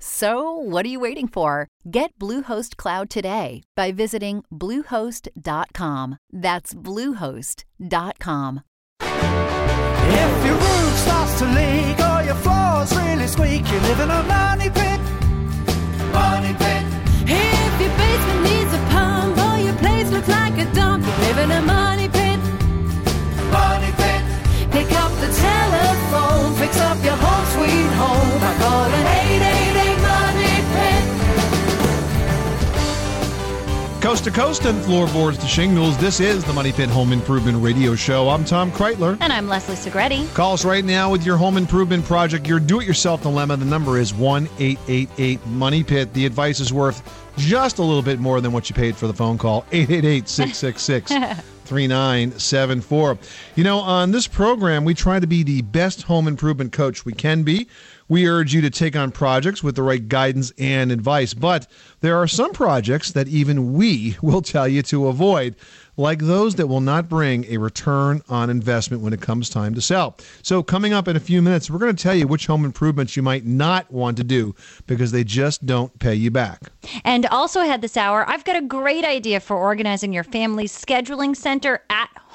So, what are you waiting for? Get Bluehost Cloud today by visiting Bluehost.com. That's Bluehost.com. If your roof starts to leak or your floor's really squeak, you live in a money pit. Money pit. If your basement needs a pump or your place looks like a dump, you live in a money pit. Money pit. Pick up the telephone, fix up your home sweet home to coast and floorboards to shingles. This is the Money Pit Home Improvement Radio Show. I'm Tom Kraeutler. And I'm Leslie Segrete. Call us right now with your home improvement project, your do it yourself dilemma. The number is 1 888 Money Pit. The advice is worth just a little bit more than what you paid for the phone call 888 666 3974. You know, on this program, we try to be the best home improvement coach we can be. We urge you to take on projects with the right guidance and advice, but there are some projects that even we will tell you to avoid, like those that will not bring a return on investment when it comes time to sell. So, coming up in a few minutes, we're going to tell you which home improvements you might not want to do because they just don't pay you back. And also ahead this hour, I've got a great idea for organizing your family's scheduling center at home.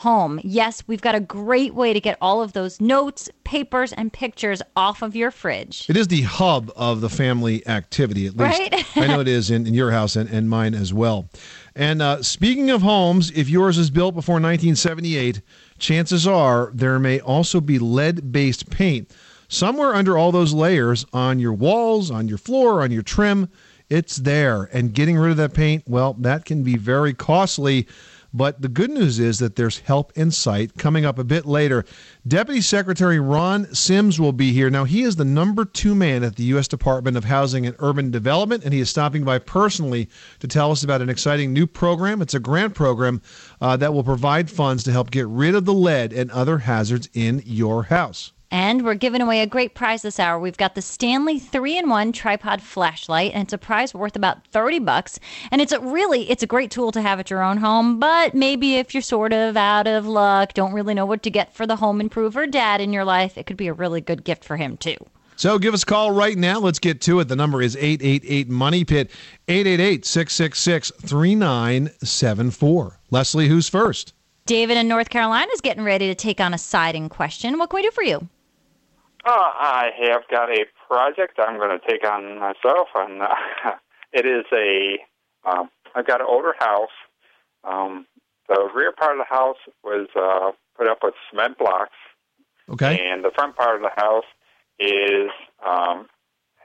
Yes, we've got a great way to get all of those notes, papers, and pictures off of your fridge. It is the hub of the family activity, at least. Right? I know it is in, in your house and, and mine as well. And uh, speaking of homes, if yours is built before 1978, chances are there may also be lead based paint somewhere under all those layers on your walls, on your floor, on your trim. It's there. And getting rid of that paint, well, that can be very costly. But the good news is that there's help in sight. Coming up a bit later, Deputy Secretary Ron Sims will be here. Now, he is the number two man at the U.S. Department of Housing and Urban Development, and he is stopping by personally to tell us about an exciting new program. It's a grant program uh, that will provide funds to help get rid of the lead and other hazards in your house. And we're giving away a great prize this hour. We've got the Stanley 3-in-1 tripod flashlight, and it's a prize worth about 30 bucks. And it's a really it's a great tool to have at your own home, but maybe if you're sort of out of luck, don't really know what to get for the home improver dad in your life, it could be a really good gift for him too. So give us a call right now. Let's get to it. The number is 888 Money Pit, 888 666 3974. Leslie, who's first? David in North Carolina is getting ready to take on a siding question. What can we do for you? Uh, I have got a project I'm going to take on myself, and uh, it is a. Uh, I've got an older house. Um, the rear part of the house was uh, put up with cement blocks, Okay. and the front part of the house is um,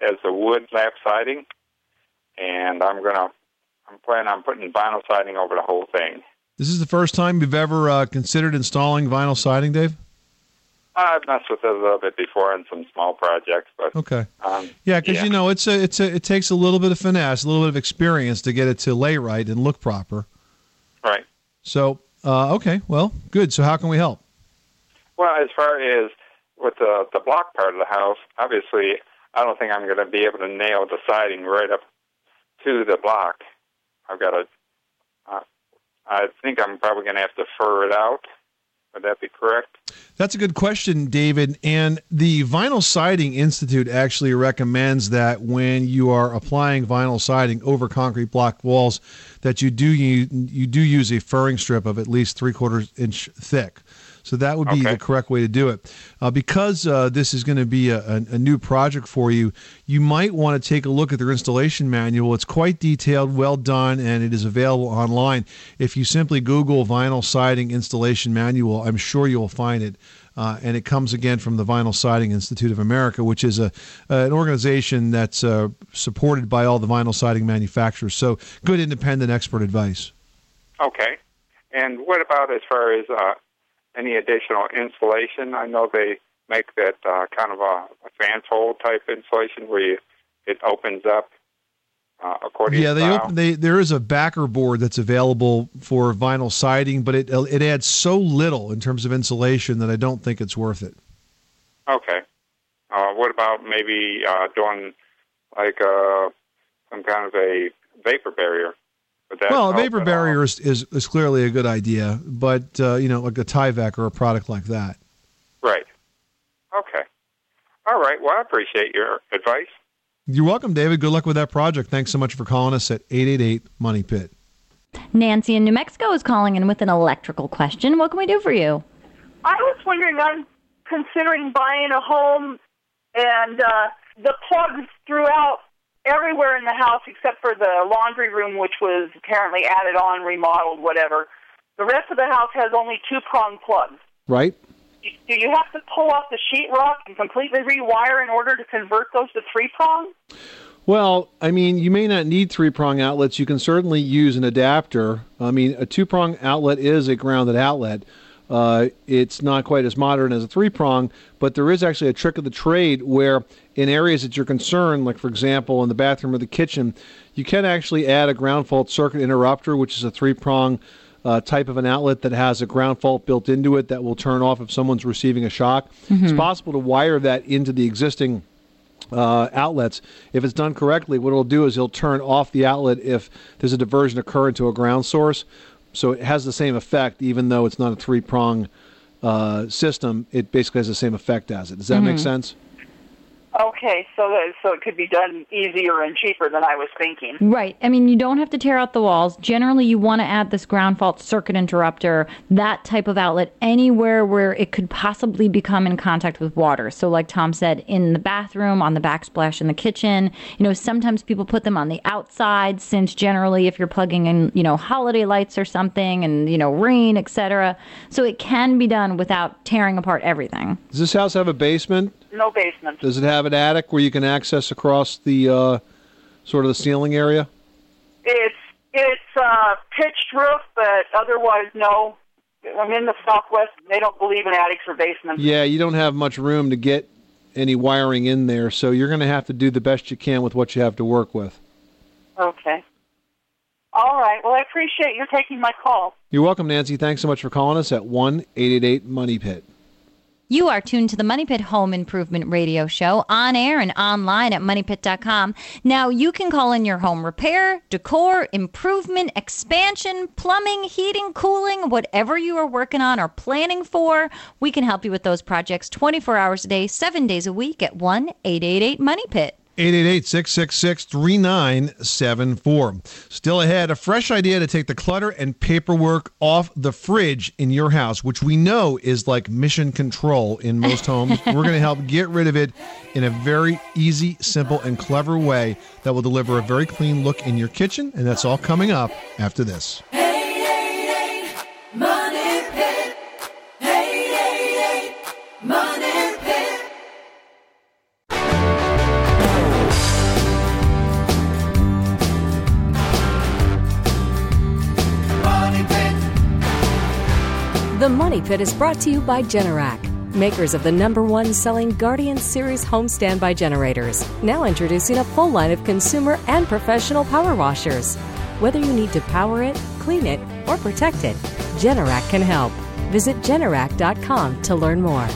has the wood lap siding, and I'm gonna. I'm planning on putting vinyl siding over the whole thing. This is the first time you've ever uh, considered installing vinyl siding, Dave? I've messed with it a little bit before on some small projects, but Okay. um, Yeah, because you know it's a it's a it takes a little bit of finesse, a little bit of experience to get it to lay right and look proper. right. So, uh, okay, well, good. So, how can we help? Well, as far as with the the block part of the house, obviously, I don't think I'm going to be able to nail the siding right up to the block. I've got to. Uh, I think I'm probably going to have to fur it out. Would that be correct? That's a good question, David. And the Vinyl Siding Institute actually recommends that when you are applying vinyl siding over concrete block walls, that you do you, you do use a furring strip of at least three quarters inch thick. So that would be Okay. the correct way to do it. Uh, because uh, this is going to be a, a, a new project for you, you might want to take a look at their installation manual. It's quite detailed, well done, and it is available online. If you simply Google vinyl siding installation manual, I'm sure you'll find it. Uh, and it comes again from the Vinyl Siding Institute of America, which is a uh, an organization that's uh, supported by all the vinyl siding manufacturers. So, good independent expert advice. Okay. And what about as far as uh, any additional insulation? I know they make that uh, kind of a, a fanfold type insulation where you, it opens up uh, Yeah, they open, they there is a backer board that's available for vinyl siding, but it it adds so little in terms of insulation that I don't think it's worth it. Okay. Uh, what about maybe uh, doing like uh, some kind of a vapor barrier? Would that Well, a vapor barrier is, is, is clearly a good idea, but uh, you know, like a Tyvek or a product like that. Right. Okay. All right. Well, I appreciate your advice. You're welcome, David. Good luck with that project. Thanks so much for calling us at 888 Money Pit. Nancy in New Mexico is calling in with an electrical question. What can we do for you? I was wondering, I'm considering buying a home, and uh, the plugs throughout everywhere in the house except for the laundry room, which was apparently added on, remodeled, whatever. The rest of the house has only two prong plugs. Right? Do you have to pull off the sheetrock and completely rewire in order to convert those to three prong? Well, I mean, you may not need three prong outlets. You can certainly use an adapter. I mean, a two prong outlet is a grounded outlet. Uh, it's not quite as modern as a three prong, but there is actually a trick of the trade where, in areas that you're concerned, like for example in the bathroom or the kitchen, you can actually add a ground fault circuit interrupter, which is a three prong uh, type of an outlet that has a ground fault built into it that will turn off if someone's receiving a shock. It's possible to wire that into the existing uh, outlets. If it's done correctly, what it'll do is it'll turn off the outlet if there's a diversion occurring to a ground source. So it has the same effect, even though it's not a three prong uh, system. It basically has the same effect as it. Does that make sense? Okay, so that, so it could be done easier and cheaper than I was thinking. Right. I mean, you don't have to tear out the walls. Generally, you want to add this ground fault circuit interrupter, that type of outlet, anywhere where it could possibly become in contact with water. So, like Tom said, in the bathroom, on the backsplash in the kitchen. You know, sometimes people put them on the outside, since generally, if you're plugging in, you know, holiday lights or something, and you know, rain, etc. So it can be done without tearing apart everything. Does this house have a basement? No basement. Does it have an attic where you can access across the uh, sort of the ceiling area? It's it's uh, pitched roof, but otherwise no. I'm in the Southwest. They don't believe in attics or basements. Yeah, you don't have much room to get any wiring in there, so you're going to have to do the best you can with what you have to work with. Okay. All right. Well, I appreciate you taking my call. You're welcome, Nancy. Thanks so much for calling us at 1 888 Money Pit. You are tuned to the Money Pit Home Improvement Radio Show on air and online at moneypit.com. Now, you can call in your home repair, decor, improvement, expansion, plumbing, heating, cooling, whatever you are working on or planning for. We can help you with those projects 24 hours a day, seven days a week at 1 888 Money Pit. 888-666-3974. Still ahead, a fresh idea to take the clutter and paperwork off the fridge in your house, which we know is like mission control in most homes. We're going to help get rid of it in a very easy, simple, and clever way that will deliver a very clean look in your kitchen, and that's all coming up after this. Money Pit is brought to you by Generac, makers of the number one selling Guardian Series home standby generators. Now introducing a full line of consumer and professional power washers. Whether you need to power it, clean it, or protect it, Generac can help. Visit Generac.com to learn more.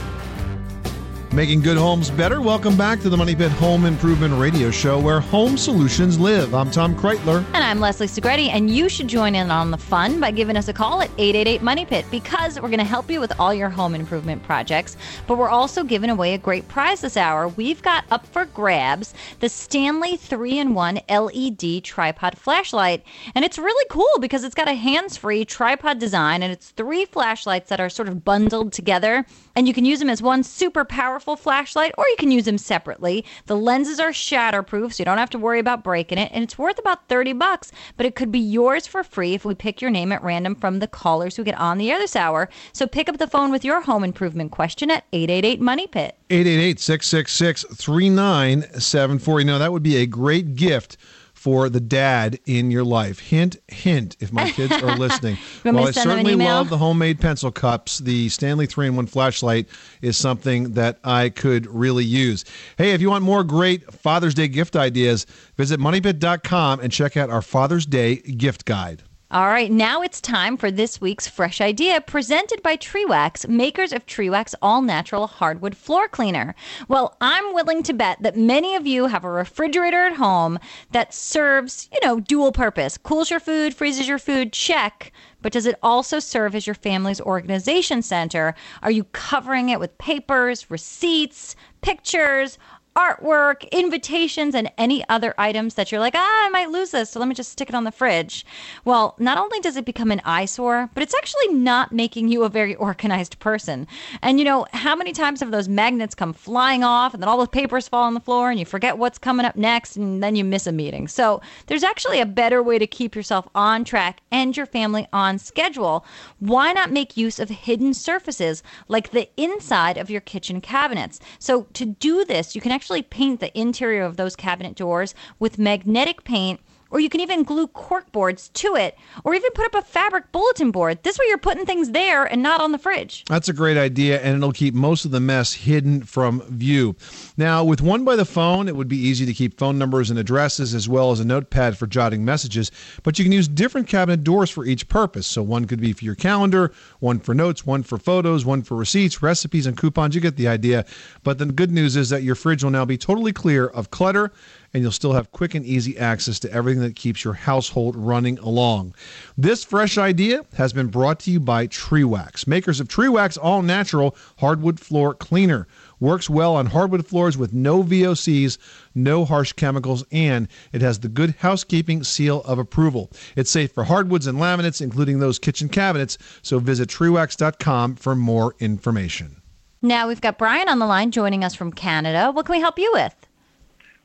Making good homes better. Welcome back to the Money Pit Home Improvement Radio Show, where home solutions live. I'm Tom Kraeutler. And I'm Leslie Segrete, and you should join in on the fun by giving us a call at 888 Money Pit because we're going to help you with all your home improvement projects. But we're also giving away a great prize this hour. We've got up for grabs the Stanley 3 in 1 LED tripod flashlight. And it's really cool because it's got a hands free tripod design and it's three flashlights that are sort of bundled together. And you can use them as one super powerful flashlight, or you can use them separately. The lenses are shatterproof, so you don't have to worry about breaking it, and it's worth about 30 bucks, but it could be yours for free if we pick your name at random from the callers who get on the air this hour. So pick up the phone with your home improvement question at 888 Money Pit. 888 666 3974. You know, that would be a great gift for the dad in your life. Hint, hint, if my kids are listening. want me While to I send them an certainly love the homemade pencil cups, the Stanley 3 in 1 flashlight is something that I could really use. Hey, if you want more great Father's Day gift ideas, visit moneypit.com and check out our Father's Day gift guide. All right, now it's time for this week's fresh idea presented by Trewax, makers of Trewax All Natural Hardwood Floor Cleaner. Well, I'm willing to bet that many of you have a refrigerator at home that serves, you know, dual purpose. Cools your food, freezes your food, check. But does it also serve as your family's organization center? Are you covering it with papers, receipts, pictures? Artwork, invitations, and any other items that you're like, ah, I might lose this, so let me just stick it on the fridge. Well, not only does it become an eyesore, but it's actually not making you a very organized person. And you know, how many times have those magnets come flying off and then all the papers fall on the floor and you forget what's coming up next and then you miss a meeting? So there's actually a better way to keep yourself on track and your family on schedule. Why not make use of hidden surfaces like the inside of your kitchen cabinets? So to do this, you can actually paint the interior of those cabinet doors with magnetic paint. Or you can even glue cork boards to it, or even put up a fabric bulletin board. This way, you're putting things there and not on the fridge. That's a great idea, and it'll keep most of the mess hidden from view. Now, with one by the phone, it would be easy to keep phone numbers and addresses as well as a notepad for jotting messages, but you can use different cabinet doors for each purpose. So, one could be for your calendar, one for notes, one for photos, one for receipts, recipes, and coupons. You get the idea. But the good news is that your fridge will now be totally clear of clutter and you'll still have quick and easy access to everything that keeps your household running along. This fresh idea has been brought to you by Trewax, makers of Trewax All Natural Hardwood Floor Cleaner. Works well on hardwood floors with no VOCs, no harsh chemicals, and it has the good housekeeping seal of approval. It's safe for hardwoods and laminates, including those kitchen cabinets. So visit trewax.com for more information. Now we've got Brian on the line joining us from Canada. What can we help you with?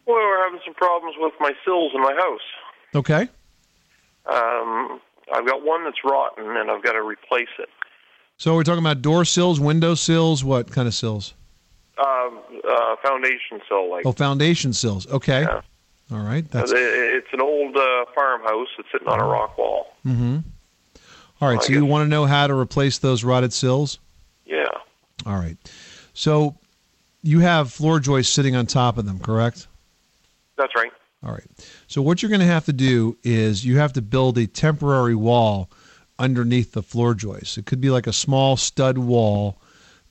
Well, we're having some problems with my sills in my house. Okay. Um, I've got one that's rotten, and I've got to replace it. So we're talking about door sills, window sills, what kind of sills? Um, uh, foundation sill, like Oh, foundation sills. Okay. Yeah. All right. Uh, That's it- it's an old uh, farmhouse that's sitting on a rock wall. mm-hmm. All right. I So you want to know how to replace those rotted sills? Yeah, All right. So you have floor joists sitting on top of them, correct? That's right. All right. So what you're going to have to do is you have to build a temporary wall underneath the floor joist. It could be like a small stud wall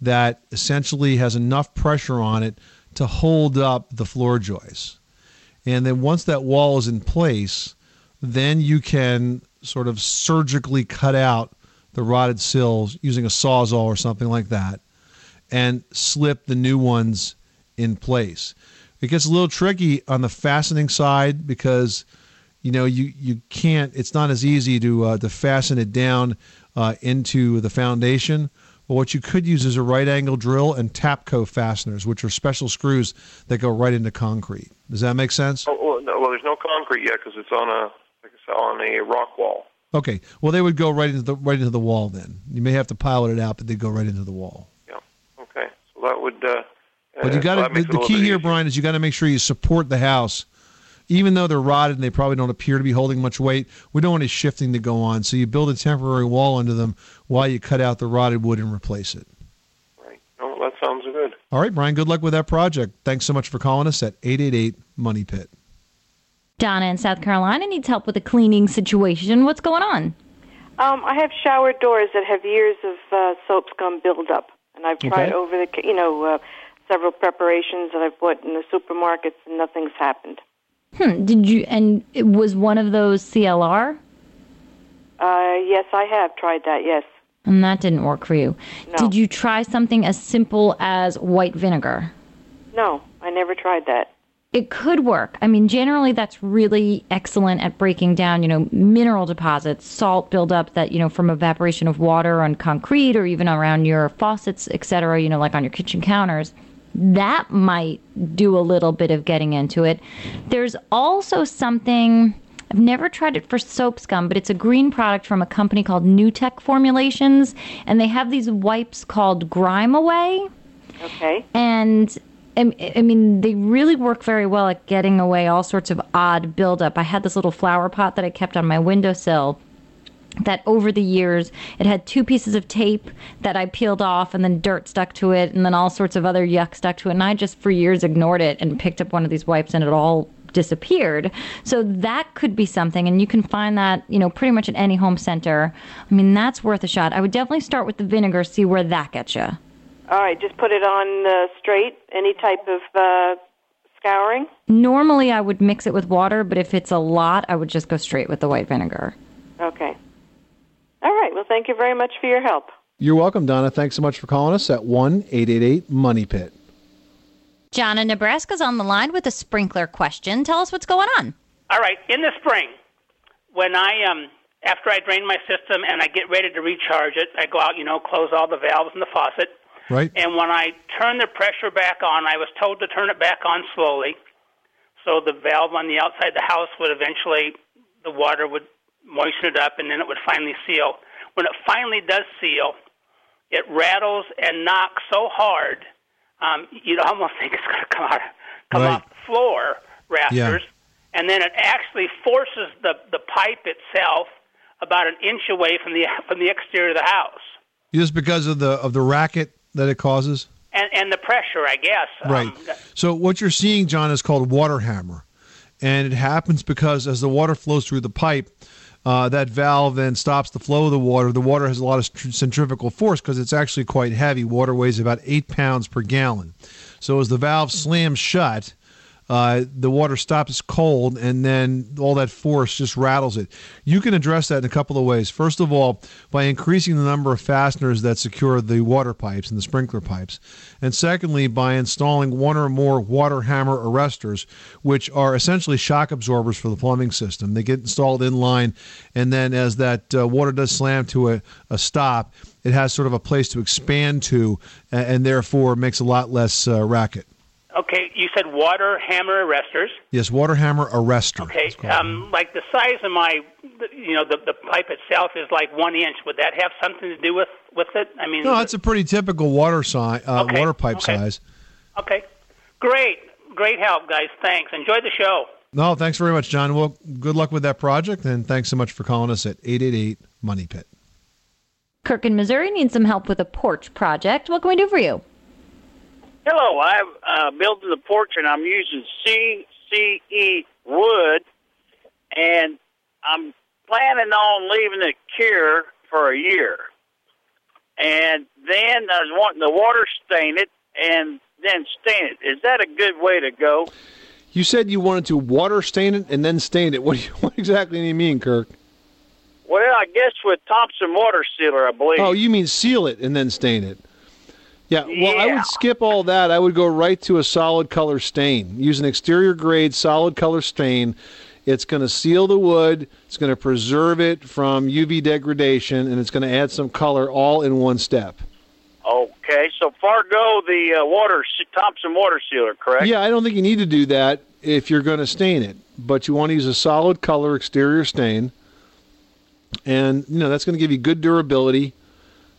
that essentially has enough pressure on it to hold up the floor joist. And then once that wall is in place, then you can sort of surgically cut out the rotted sills using a sawzall or something like that and slip the new ones in place. It gets a little tricky on the fastening side because you know you you can't. It's not as easy to uh, to fasten it down uh, into the foundation. But what you could use is a right angle drill and Tapcon fasteners, which are special screws that go right into concrete. Does that make sense? Oh, well, no, well, there's no concrete yet because it's on a like on a rock wall. Okay. Well, they would go right into the right into the wall. Then you may have to pilot it out, but they go right into the wall. Yeah. Okay. So that would. Uh, But you got to that makes it a the key here, easier. Brian, is you got to make sure you support the house, even though they're rotted and they probably don't appear to be holding much weight. We don't want any shifting to go on, so you build a temporary wall under them while you cut out the rotted wood and replace it. Right. No, that sounds good. All right, Brian. Good luck with that project. Thanks so much for calling us at eight eight eight Money Pit. Donna in South Carolina needs help with a cleaning situation. What's going on? Um, I have shower doors that have years of uh, soap scum buildup, and I've tried Okay. over the you know uh, several preparations that I've bought in the supermarkets, and nothing's happened. Hmm. Did you? And it was one of those CLR, Uh, yes, I have tried that. Yes, and that didn't work for you. No. Did you try something as simple as white vinegar? no, I never tried that. It could work. I mean, generally, that's really excellent at breaking down, you know, mineral deposits, salt buildup that, you know, from evaporation of water on concrete or even around your faucets, et cetera, you know, like on your kitchen counters. That might do a little bit of getting into it. There's also something. I've never tried it for soap scum, but it's a green product from a company called New Tech Formulations, and they have these wipes called Grime Away. Okay. And I I mean, they really work very well at getting away all sorts of odd buildup. I had this little flower pot that I kept on my windowsill that over the years it had two pieces of tape that I peeled off and then dirt stuck to it and then all sorts of other yuck stuck to it and I just for years ignored it and picked up one of these wipes and it all disappeared. So that could be something and you can find that, you know, pretty much at any home center. I mean, that's worth a shot. I would definitely start with the vinegar, see where that gets you. All right, just put it on uh, straight. Any type of uh, scouring. Normally I would mix it with water, but if it's a lot, I would just go straight with the white vinegar. Okay. All right. Well, thank you very much for your help. You're welcome, Donna. Thanks so much for calling us at 1 888 Money Pit. John in Nebraska's on the line with a sprinkler question. Tell us what's going on. All right, in the spring, when I um after I drain my system and I get ready to recharge it, I go out, you know, close all the valves in the faucet. Right. And when I turn the pressure back on, I was told to turn it back on slowly, so the valve on the outside of the house would eventually the water would moisten it up, and then it would finally seal. When it finally does seal, it rattles and knocks so hard, um, you'd almost think it's going to come out, come Right. off the floor rafters, and then it actually forces the the pipe itself about an inch away from the from the exterior of the house, Just because of the of the racket that it causes? and and the pressure, I guess. Um, Right. So what you're seeing, John, is called water hammer, and it happens because as the water flows through the pipe, uh, that valve then stops the flow of the water. The water has a lot of centrifugal force because it's actually quite heavy. Water weighs about eight pounds per gallon. So as the valve slams shut, uh, the water stops cold, and then all that force just rattles it. You can address that in a couple of ways. First of all, by increasing the number of fasteners that secure the water pipes and the sprinkler pipes, and secondly, by installing one or more water hammer arresters, which are essentially shock absorbers for the plumbing system. They get installed in line, and then as that uh, water does slam to a, a stop, it has sort of a place to expand to, a- and therefore makes a lot less uh, racket. Okay, you said water hammer arresters. Yes, water hammer arrestor. Okay, um, like the size of my, you know, the the pipe itself is like one inch. Would that have something to do with with it? I mean, No, it's a pretty typical water size, uh, Okay, water pipe okay. size. okay, great, great help, guys. Thanks. Enjoy the show. No, thanks very much, John. Well, good luck with that project, and thanks so much for calling us at 888 Money Pit. Kirk in Missouri needs some help with a porch project. What can we do for you? Hello, I'm uh, building the porch and I'm using CCE wood, and I'm planning on leaving it cure for a year. And then I was wanting to water stain it and then stain it. Is that a good way to go? You said you wanted to water stain it and then stain it. What, do you, what exactly do you mean, Kirk? Well, I guess with Thompson Water Sealer, I believe. Oh, you mean seal it and then stain it. Yeah, well, I would skip all that. I would go right to a solid color stain. Use an exterior grade solid color stain. It's going to seal the wood, it's going to preserve it from UV degradation, and it's going to add some color all in one step. Okay, so Fargo, the uh, water Thompson Water Sealer, correct? Yeah, I don't think you need to do that if you're going to stain it, but you want to use a solid color exterior stain, and you know that's going to give you good durability.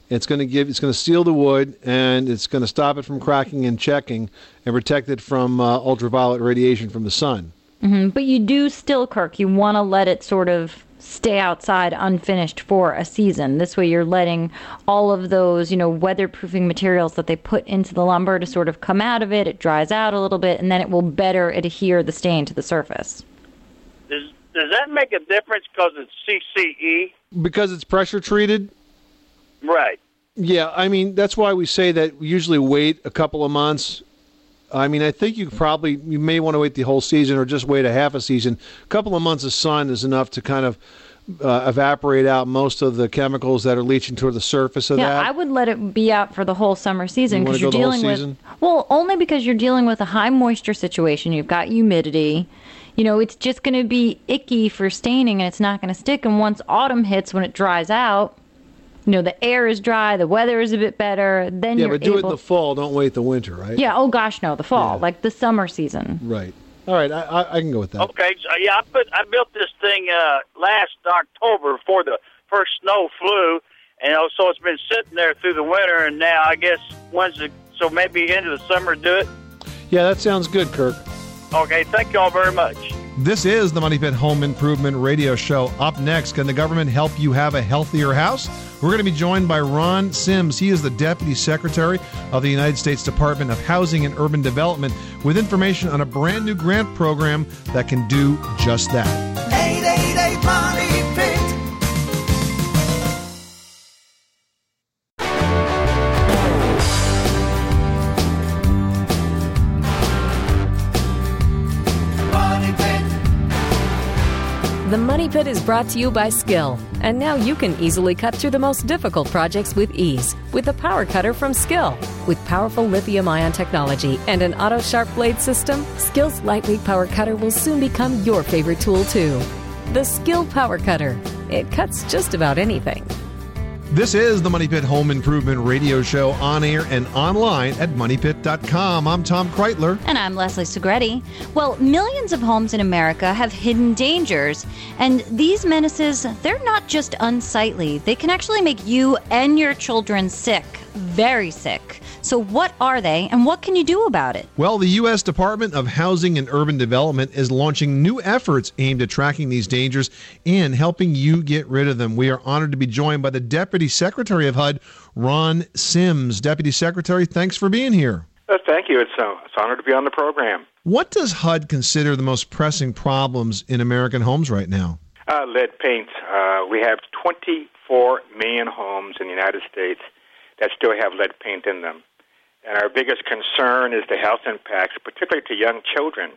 It's going to give it's going to seal the wood, and it's going to stop it from cracking and checking, and protect it from uh, ultraviolet radiation from the sun. hmm But you do still, Kirk, you want to let it sort of stay outside unfinished for a season. This way you're letting all of those, you know, weatherproofing materials that they put into the lumber to sort of come out of it. It dries out a little bit, and then it will better adhere the stain to the surface. Does, does that make a difference because it's CCE? Because it's pressure treated, Right. Yeah, I mean that's why we say that we usually wait a couple of months. I mean, I think you probably you may want to wait the whole season or just wait a half a season. A couple of months of sun is enough to kind of uh, evaporate out most of the chemicals that are leaching toward the surface of yeah, that. I would let it be out for the whole summer season because you're go the whole dealing with well, only because you're dealing with a high moisture situation. You've got humidity. You know, it's just going to be icky for staining and it's not going to stick. And once autumn hits, when it dries out, you know the air is dry, the weather is a bit better, then yeah, you're but do it in the fall. Don't wait the winter, right? yeah. Oh gosh, no, the fall, like the summer season. Right. All right. I, I, I can go with that. Okay, so, yeah, I put I built this thing uh, last October before the first snow flew, and uh, so it's been sitting there through the winter, and now I guess when's the so maybe into the summer do it. Yeah, that sounds good, Kirk. Okay, thank you all very much. This is the Money Pit Home Improvement Radio Show. Up next, can the government help you have a healthier house? We're going to be joined by Ron Sims. He is the Deputy Secretary of the United States Department of Housing and Urban Development with information on a brand new grant program that can do just that. Pit is brought to you by Skil. And now you can easily cut through the most difficult projects with ease with the Power Cutter from Skil. With powerful lithium ion technology and an auto sharp blade system, Skil's lightweight power cutter will soon become your favorite tool, too. The Skil Power Cutter. It cuts just about anything. This is the Money Pit Home Improvement Radio Show on air and online at moneypit.com. I'm Tom Kraeutler. And I'm Leslie Segrete. Well, millions of homes in America have hidden dangers, and these menaces, they're not just unsightly. They can actually make you and your children sick, very sick. So, what are they, and what can you do about it? Well, the U.S. Department of Housing and Urban Development is launching new efforts aimed at tracking these dangers and helping you get rid of them. We are honored to be joined by the Deputy Secretary of HUD, Ron Sims. Deputy Secretary, thanks for being here. Uh, thank you. It's, uh, it's an honor to be on the program. What does HUD consider the most pressing problems in American homes right now? Uh, lead paint. Uh, we have 24 million homes in the United States that still have lead paint in them. And our biggest concern is the health impacts, particularly to young children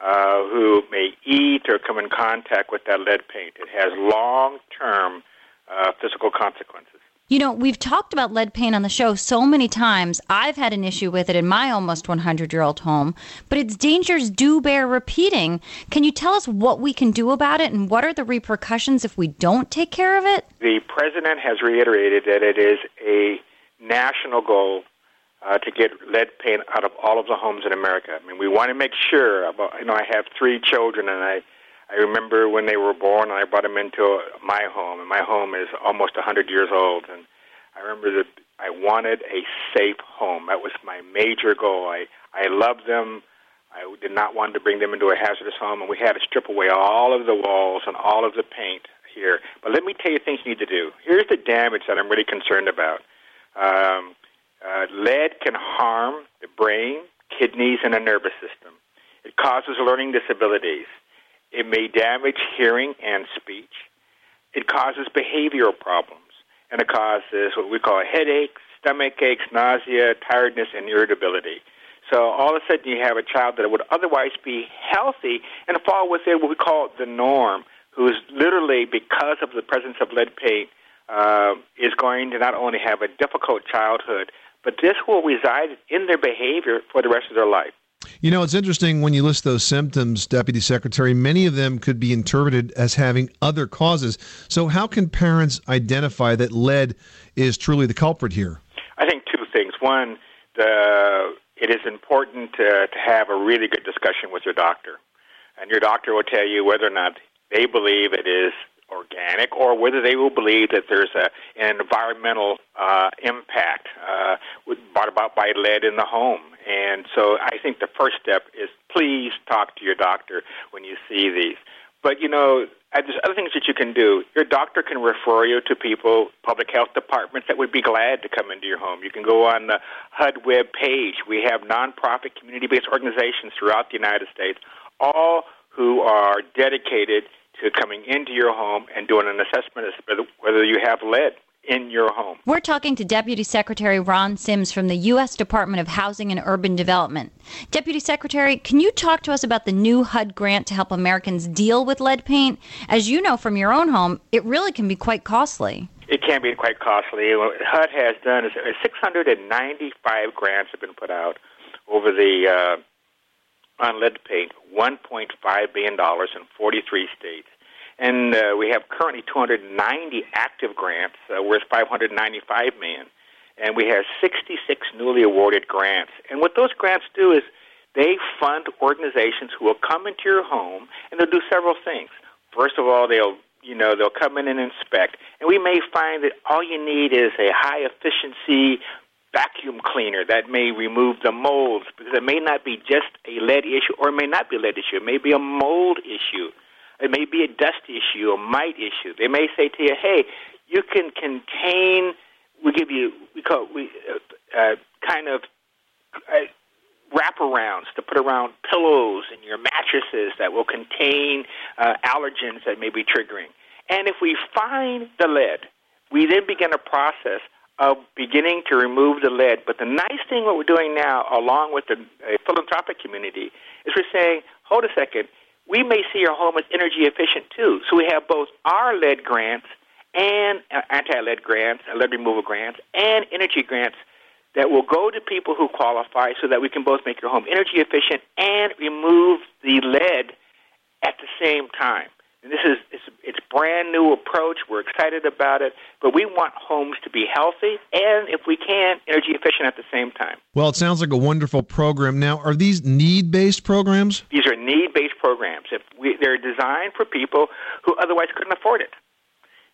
uh, who may eat or come in contact with that lead paint. It has long term uh, physical consequences. You know, we've talked about lead paint on the show so many times. I've had an issue with it in my almost 100 year old home, but its dangers do bear repeating. Can you tell us what we can do about it and what are the repercussions if we don't take care of it? The president has reiterated that it is a national goal uh, to get lead paint out of all of the homes in America. I mean, we want to make sure. About, you know, I have three children, and I I remember when they were born, and I brought them into my home, and my home is almost 100 years old. And I remember that I wanted a safe home. That was my major goal. I I loved them. I did not want to bring them into a hazardous home, and we had to strip away all of the walls and all of the paint here. But let me tell you things you need to do. Here's the damage that I'm really concerned about. Um, uh, lead can harm the brain, kidneys, and the nervous system. It causes learning disabilities. It may damage hearing and speech. It causes behavioral problems, and it causes what we call headaches, stomach aches, nausea, tiredness, and irritability. So all of a sudden, you have a child that would otherwise be healthy and fall within what we call the norm, who is literally, because of the presence of lead paint, uh, is going to not only have a difficult childhood, but this will reside in their behavior for the rest of their life. You know, it's interesting when you list those symptoms, Deputy Secretary, many of them could be interpreted as having other causes. So, how can parents identify that lead is truly the culprit here? I think two things. One, the, it is important to, to have a really good discussion with your doctor. And your doctor will tell you whether or not they believe it is organic or whether they will believe that there's a, an environmental uh, impact uh, brought about by lead in the home. And so I think the first step is please talk to your doctor when you see these. But, you know, there's other things that you can do. Your doctor can refer you to people, public health departments that would be glad to come into your home. You can go on the HUD web page. We have nonprofit community based organizations throughout the United States, all who are dedicated to coming into your home and doing an assessment as to whether you have lead in your home. We're talking to Deputy Secretary Ron Sims from the U.S. Department of Housing and Urban Development. Deputy Secretary, can you talk to us about the new HUD grant to help Americans deal with lead paint? As you know from your own home, it really can be quite costly. It can be quite costly. What HUD has done is 695 grants have been put out over the uh, on lead paint, $1.5 billion in 43 states. and uh, we have currently 290 active grants uh, worth 595 million, and we have 66 newly awarded grants. And what those grants do is they fund organizations who will come into your home, and they'll do several things. First of all, they'll you know they'll come in and inspect, and we may find that all you need is a high efficiency vacuum cleaner that may remove the molds because it may not be just a lead issue or it may not be a lead issue. It may be a mold issue. It may be a dust issue, a mite issue. They may say to you, hey, you can contain, we give you, we call we uh, uh, kind of uh, wraparounds to put around pillows and your mattresses that will contain uh, allergens that may be triggering. And if we find the lead, we then begin a process of beginning to remove the lead. But the nice thing what we're doing now, along with the uh, philanthropic community, is we're saying, hold a second, we may see our home as energy efficient too. So we have both our lead grants and uh, anti-lead grants, uh, lead removal grants, and energy grants that will go to people who qualify so that we can both make your home energy efficient and remove the lead at the same time. And this is it's, it's brand new approach. We're excited about it, but we want homes to be healthy and, if we can, energy efficient at the same time. Well, it sounds like a wonderful program. Now, are these need-based programs? These are need-based programs. If we, they're designed for people who otherwise couldn't afford it.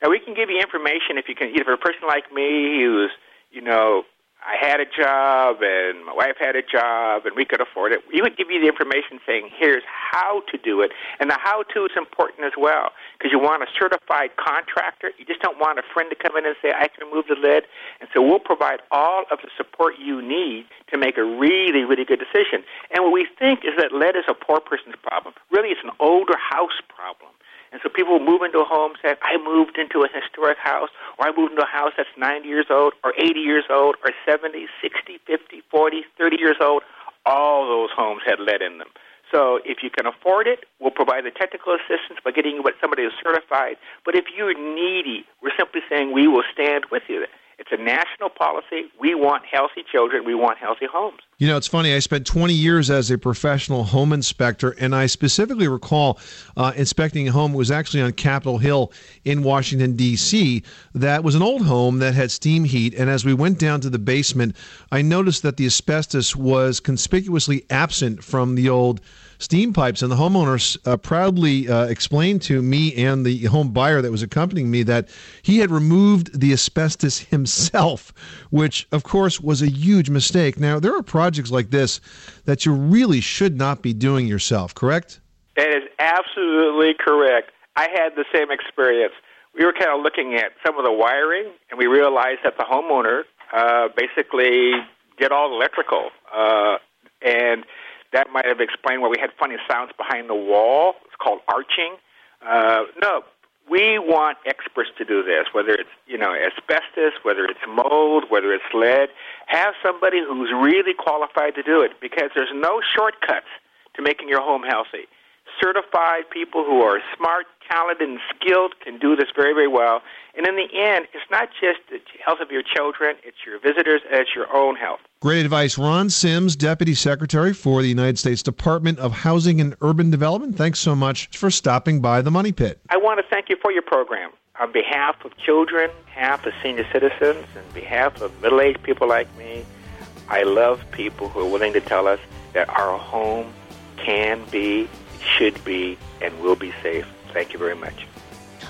Now, we can give you information if you can. If a person like me who's you know I had a job and my wife had a job and we could afford it, we would give you the information saying, here's how to do it. And the how to is important as well because you want a certified contractor. You just don't want a friend to come in and say, I can remove the lid. And so we'll provide all of the support you need to make a really, really good decision. And what we think is that lead is a poor person's problem. Really, it's an older house problem. And so people move into a home, say, I moved into a historic house, or I moved into a house that's 90 years old, or 80 years old, or 70, 60, 50, 40, 30 years old. All those homes had lead in them. So if you can afford it, we'll provide the technical assistance by getting you what somebody is certified. But if you're needy, we're simply saying we will stand with you. It's a national policy. We want healthy children. We want healthy homes. You know, it's funny. I spent 20 years as a professional home inspector, and I specifically recall uh, inspecting a home. It was actually on Capitol Hill in Washington, D.C. That was an old home that had steam heat. And as we went down to the basement, I noticed that the asbestos was conspicuously absent from the old steam pipes. And the homeowner uh, proudly uh, explained to me and the home buyer that was accompanying me that he had removed the asbestos himself, which, of course, was a huge mistake. Now, there are projects like this that you really should not be doing yourself, correct? That is absolutely correct. I had the same experience. We were kind of looking at some of the wiring, and we realized that the homeowner uh, basically did all the electrical. Uh, and that might have explained why we had funny sounds behind the wall. It's called arching. Uh, no, we want experts to do this, whether it's you know asbestos, whether it's mold, whether it's lead. Have somebody who's really qualified to do it because there's no shortcuts to making your home healthy certified people who are smart, talented, and skilled can do this very, very well. And in the end, it's not just the health of your children, it's your visitors, and it's your own health. Great advice. Ron Sims, Deputy Secretary for the United States Department of Housing and Urban Development, thanks so much for stopping by the Money Pit. I want to thank you for your program. On behalf of children, behalf of senior citizens, and behalf of middle aged people like me, I love people who are willing to tell us that our home can be should be and will be safe. Thank you very much.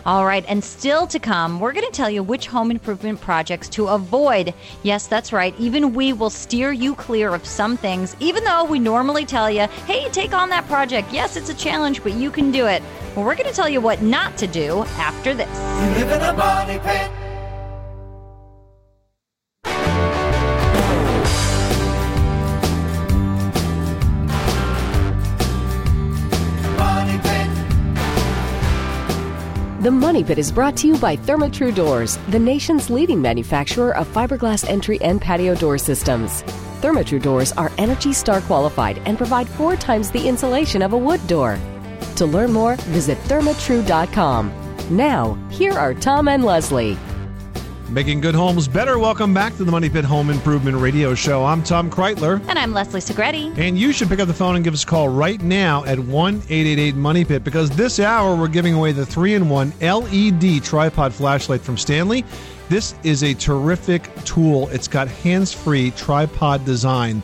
All right, and still to come, we're going to tell you which home improvement projects to avoid. Yes, that's right. Even we will steer you clear of some things, even though we normally tell you, hey, take on that project. Yes, it's a challenge, but you can do it. Well, we're going to tell you what not to do after this. The Money Pit is brought to you by Therma-Tru Doors, the nation's leading manufacturer of fiberglass entry and patio door systems. Therma-Tru Doors are Energy Star qualified and provide four times the insulation of a wood door. To learn more, visit thermatru.com. Now, here are Tom and Leslie. Making good homes better. Welcome back to the Money Pit Home Improvement Radio Show. I'm Tom Kraeutler. And I'm Leslie Segrete. And you should pick up the phone and give us a call right now at 1 888 Money Pit because this hour we're giving away the 3 in 1 LED tripod flashlight from Stanley. This is a terrific tool. It's got hands free tripod design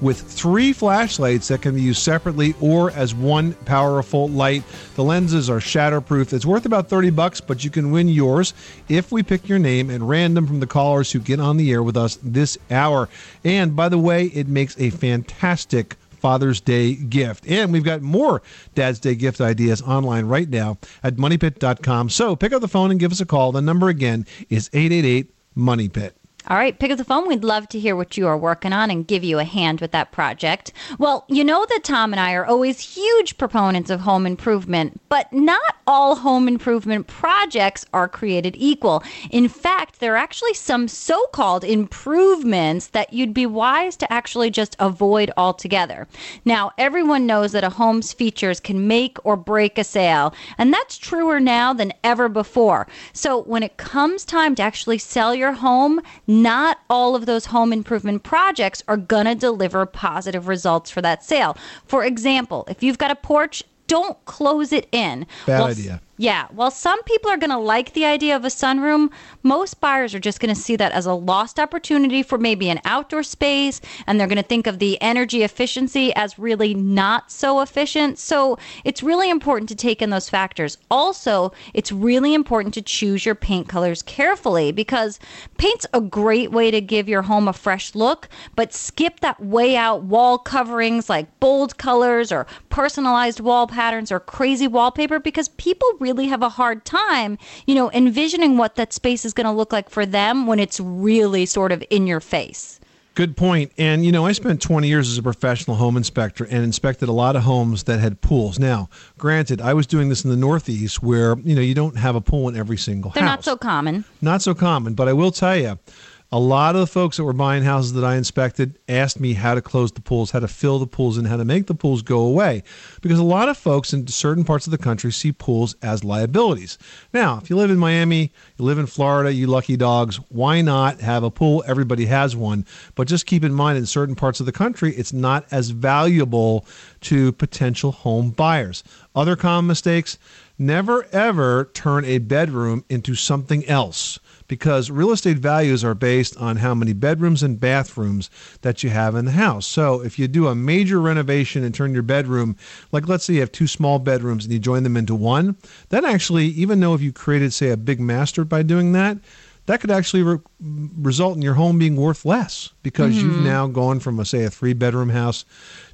with three flashlights that can be used separately or as one powerful light. The lenses are shatterproof. It's worth about 30 bucks, but you can win yours if we pick your name at random from the callers who get on the air with us this hour. And by the way, it makes a fantastic Father's Day gift. And we've got more Dad's Day gift ideas online right now at moneypit.com. So pick up the phone and give us a call. The number again is 888 Money Pit. All right, pick up the phone. We'd love to hear what you are working on and give you a hand with that project. Well, you know that Tom and I are always huge proponents of home improvement, but not all home improvement projects are created equal. In fact, there are actually some so called improvements that you'd be wise to actually just avoid altogether. Now, everyone knows that a home's features can make or break a sale, and that's truer now than ever before. So, when it comes time to actually sell your home, not all of those home improvement projects are going to deliver positive results for that sale. For example, if you've got a porch, don't close it in. Bad Well, idea. Yeah, while some people are going to like the idea of a sunroom, most buyers are just going to see that as a lost opportunity for maybe an outdoor space, and they're going to think of the energy efficiency as really not so efficient. So it's really important to take in those factors. Also, it's really important to choose your paint colors carefully because paint's a great way to give your home a fresh look, but skip that way out wall coverings like bold colors or personalized wall patterns or crazy wallpaper because people really have a hard time, you know, envisioning what that space is going to look like for them when it's really sort of in your face. Good point. And, you know, I spent 20 years as a professional home inspector and inspected a lot of homes that had pools. Now, granted, I was doing this in the Northeast where, you know, you don't have a pool in every single house. They're house. not so common. Not so common, but I will tell you, a lot of the folks that were buying houses that I inspected asked me how to close the pools, how to fill the pools, and how to make the pools go away. Because a lot of folks in certain parts of the country see pools as liabilities. Now, if you live in Miami, you live in Florida, you lucky dogs, why not have a pool? Everybody has one. But just keep in mind, in certain parts of the country, it's not as valuable to potential home buyers. Other common mistakes never ever turn a bedroom into something else because real estate values are based on how many bedrooms and bathrooms that you have in the house. So if you do a major renovation and turn your bedroom, like let's say you have two small bedrooms and you join them into one, then actually, even though if you created, say, a big master by doing that, that could actually re- result in your home being worth less because you've Mhm. now gone from, a, say, a three bedroom house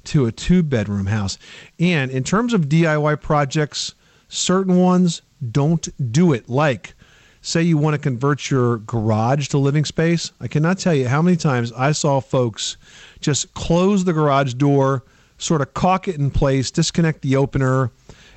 to a two bedroom house. And in terms of DIY projects, certain ones don't do it. Like, say you want to convert your garage to living space. I cannot tell you how many times I saw folks just close the garage door, sort of caulk it in place, disconnect the opener,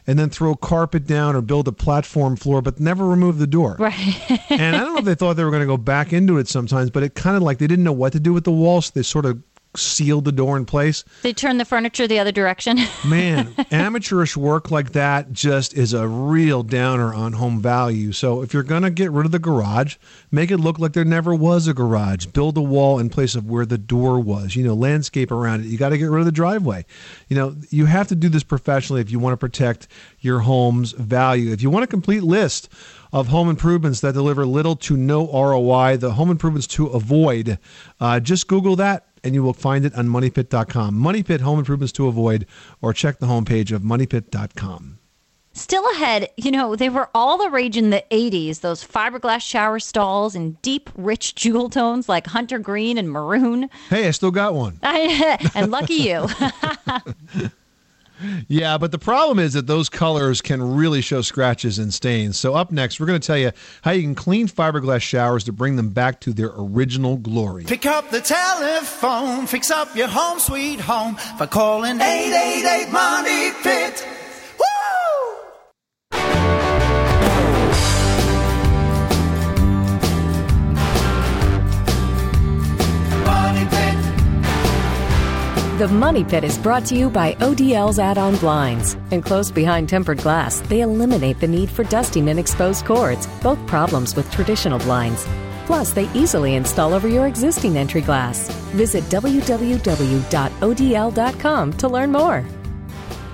and then throw carpet down or build a platform floor, but never remove the door. Right. and I don't know if they thought they were going to go back into it sometimes, but it kind of like they didn't know what to do with the walls. so they sort of sealed the door in place. They turn the furniture the other direction. Man, amateurish work like that just is a real downer on home value. So if you're going to get rid of the garage, make it look like there never was a garage. Build a wall in place of where the door was. You know, landscape around it. You got to get rid of the driveway. You know, you have to do this professionally if you want to protect your home's value. If you want a complete list of home improvements that deliver little to no ROI, the home improvements to avoid, uh, just Google that and you will find it on moneypit.com. Money Pit Home Improvements to Avoid, or check the homepage of moneypit.com. Still ahead, you know, they were all the rage in the 80s, those fiberglass shower stalls in deep, rich jewel tones like hunter green and maroon. Hey, I still got one. and lucky you. Yeah, but the problem is that those colors can really show scratches and stains. So, up next, we're going to tell you how you can clean fiberglass showers to bring them back to their original glory. Pick up the telephone, fix up your home sweet home by calling 888 Money Pit. The Money Pit is brought to you by ODL's add on blinds. Enclosed behind tempered glass, they eliminate the need for dusting and exposed cords, both problems with traditional blinds. Plus, they easily install over your existing entry glass. Visit www.odl.com to learn more.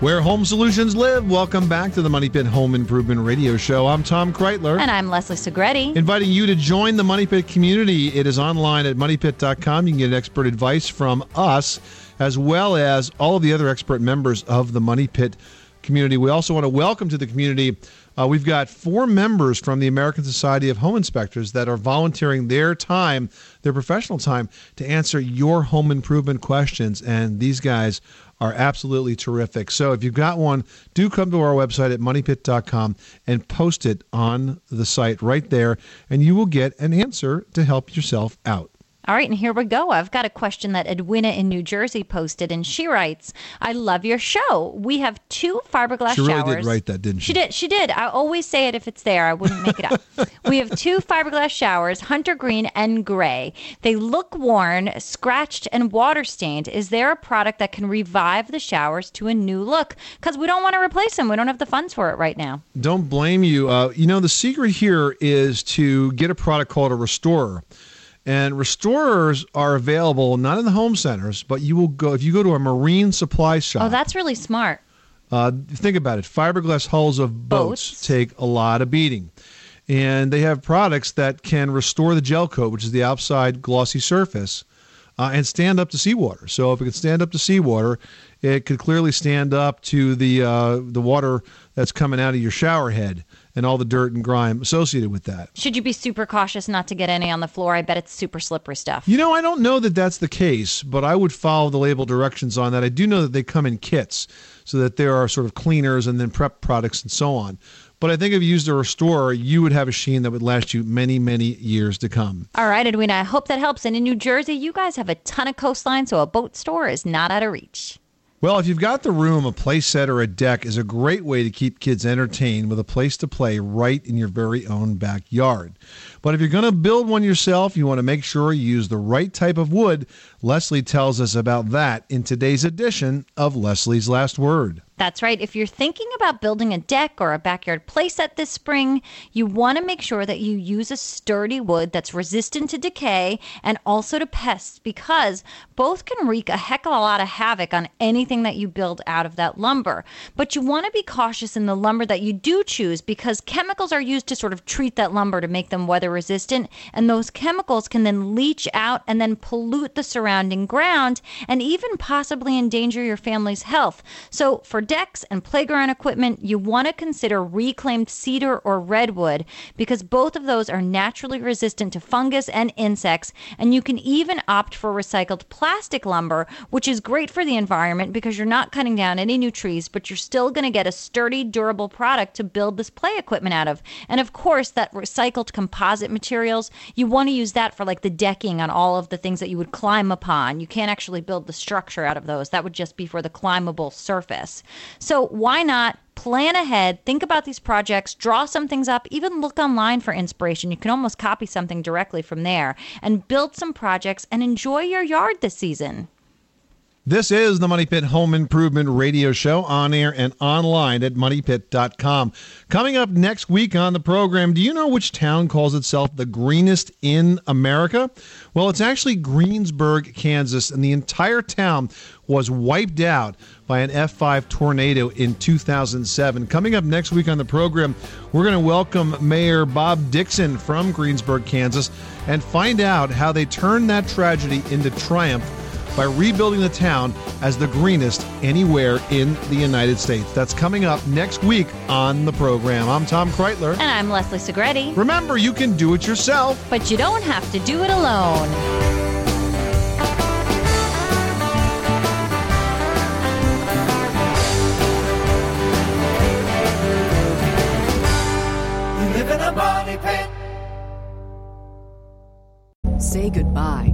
Where home solutions live. Welcome back to the Money Pit Home Improvement Radio Show. I'm Tom Kraeutler. And I'm Leslie Segrete. Inviting you to join the Money Pit community. It is online at moneypit.com. You can get expert advice from us, as well as all of the other expert members of the Money Pit community. We also want to welcome to the community. Uh, we've got four members from the American Society of Home Inspectors that are volunteering their time, their professional time, to answer your home improvement questions. And these guys are absolutely terrific. So if you've got one, do come to our website at moneypit.com and post it on the site right there, and you will get an answer to help yourself out. All right, and here we go. I've got a question that Edwina in New Jersey posted, and she writes, "I love your show. We have two fiberglass She really showers. did write that, didn't she? She did. She did. I always say it if it's there. I wouldn't make it up. we have two fiberglass showers, hunter green and gray. They look worn, scratched, and water stained. Is there a product that can revive the showers to a new look? Because we don't want to replace them. We don't have the funds for it right now. Don't blame you. Uh, you know, the secret here is to get a product called a restorer. And restorers are available not in the home centers, but you will go if you go to a marine supply shop. Oh, that's really smart. Uh, think about it. Fiberglass hulls of boats, take a lot of beating. And they have products that can restore the gel coat, which is the outside glossy surface, uh, and stand up to seawater. So if it can stand up to seawater, it could clearly stand up to the uh, the water that's coming out of your shower head and all the dirt and grime associated with that. Should you be super cautious not to get any on the floor? I bet it's super slippery stuff. You know, I don't know that that's the case, but I would follow the label directions on that. I do know that they come in kits so that there are sort of cleaners and then prep products and so on. But I think if you used a restorer, you would have a sheen that would last you many, many years to come. All right, Edwina, I hope that helps. And in New Jersey, you guys have a ton of coastline, so a boat store is not out of reach. Well, if you've got the room, a play set or a deck is a great way to keep kids entertained with a place to play right in your very own backyard. But if you're going to build one yourself, you want to make sure you use the right type of wood. Leslie tells us about that in today's edition of Leslie's Last Word. That's right. If you're thinking about building a deck or a backyard playset this spring, you want to make sure that you use a sturdy wood that's resistant to decay and also to pests because both can wreak a heck of a lot of havoc on anything that you build out of that lumber. But you want to be cautious in the lumber that you do choose because chemicals are used to sort of treat that lumber to make them weather resistant, and those chemicals can then leach out and then pollute the surrounding ground and even possibly endanger your family's health. So, for decks and playground equipment, you want to consider reclaimed cedar or redwood because both of those are naturally resistant to fungus and insects. And you can even opt for recycled plastic lumber, which is great for the environment because you're not cutting down any new trees, but you're still going to get a sturdy, durable product to build this play equipment out of. And of course, that recycled composite materials, you want to use that for like the decking on all of the things that you would climb upon. You can't actually build the structure out of those. That would just be for the climbable surface. So why not plan ahead, think about these projects, draw some things up, even look online for inspiration. You can almost copy something directly from there and build some projects and enjoy your yard this season. This is the Money Pit Home Improvement Radio Show on air and online at moneypit.com. Coming up next week on the program, do you know which town calls itself the greenest in America? Well, it's actually Greensburg, Kansas, and the entire town was wiped out by an F5 tornado in 2007. Coming up next week on the program, we're going to welcome Mayor Bob Dixon from Greensburg, Kansas, and find out how they turned that tragedy into triumph by rebuilding the town as the greenest anywhere in the United States. That's coming up next week on the program. I'm Tom Kraeutler. And I'm Leslie Segrete. Remember, you can do it yourself, but you don't have to do it alone. money pit. Say goodbye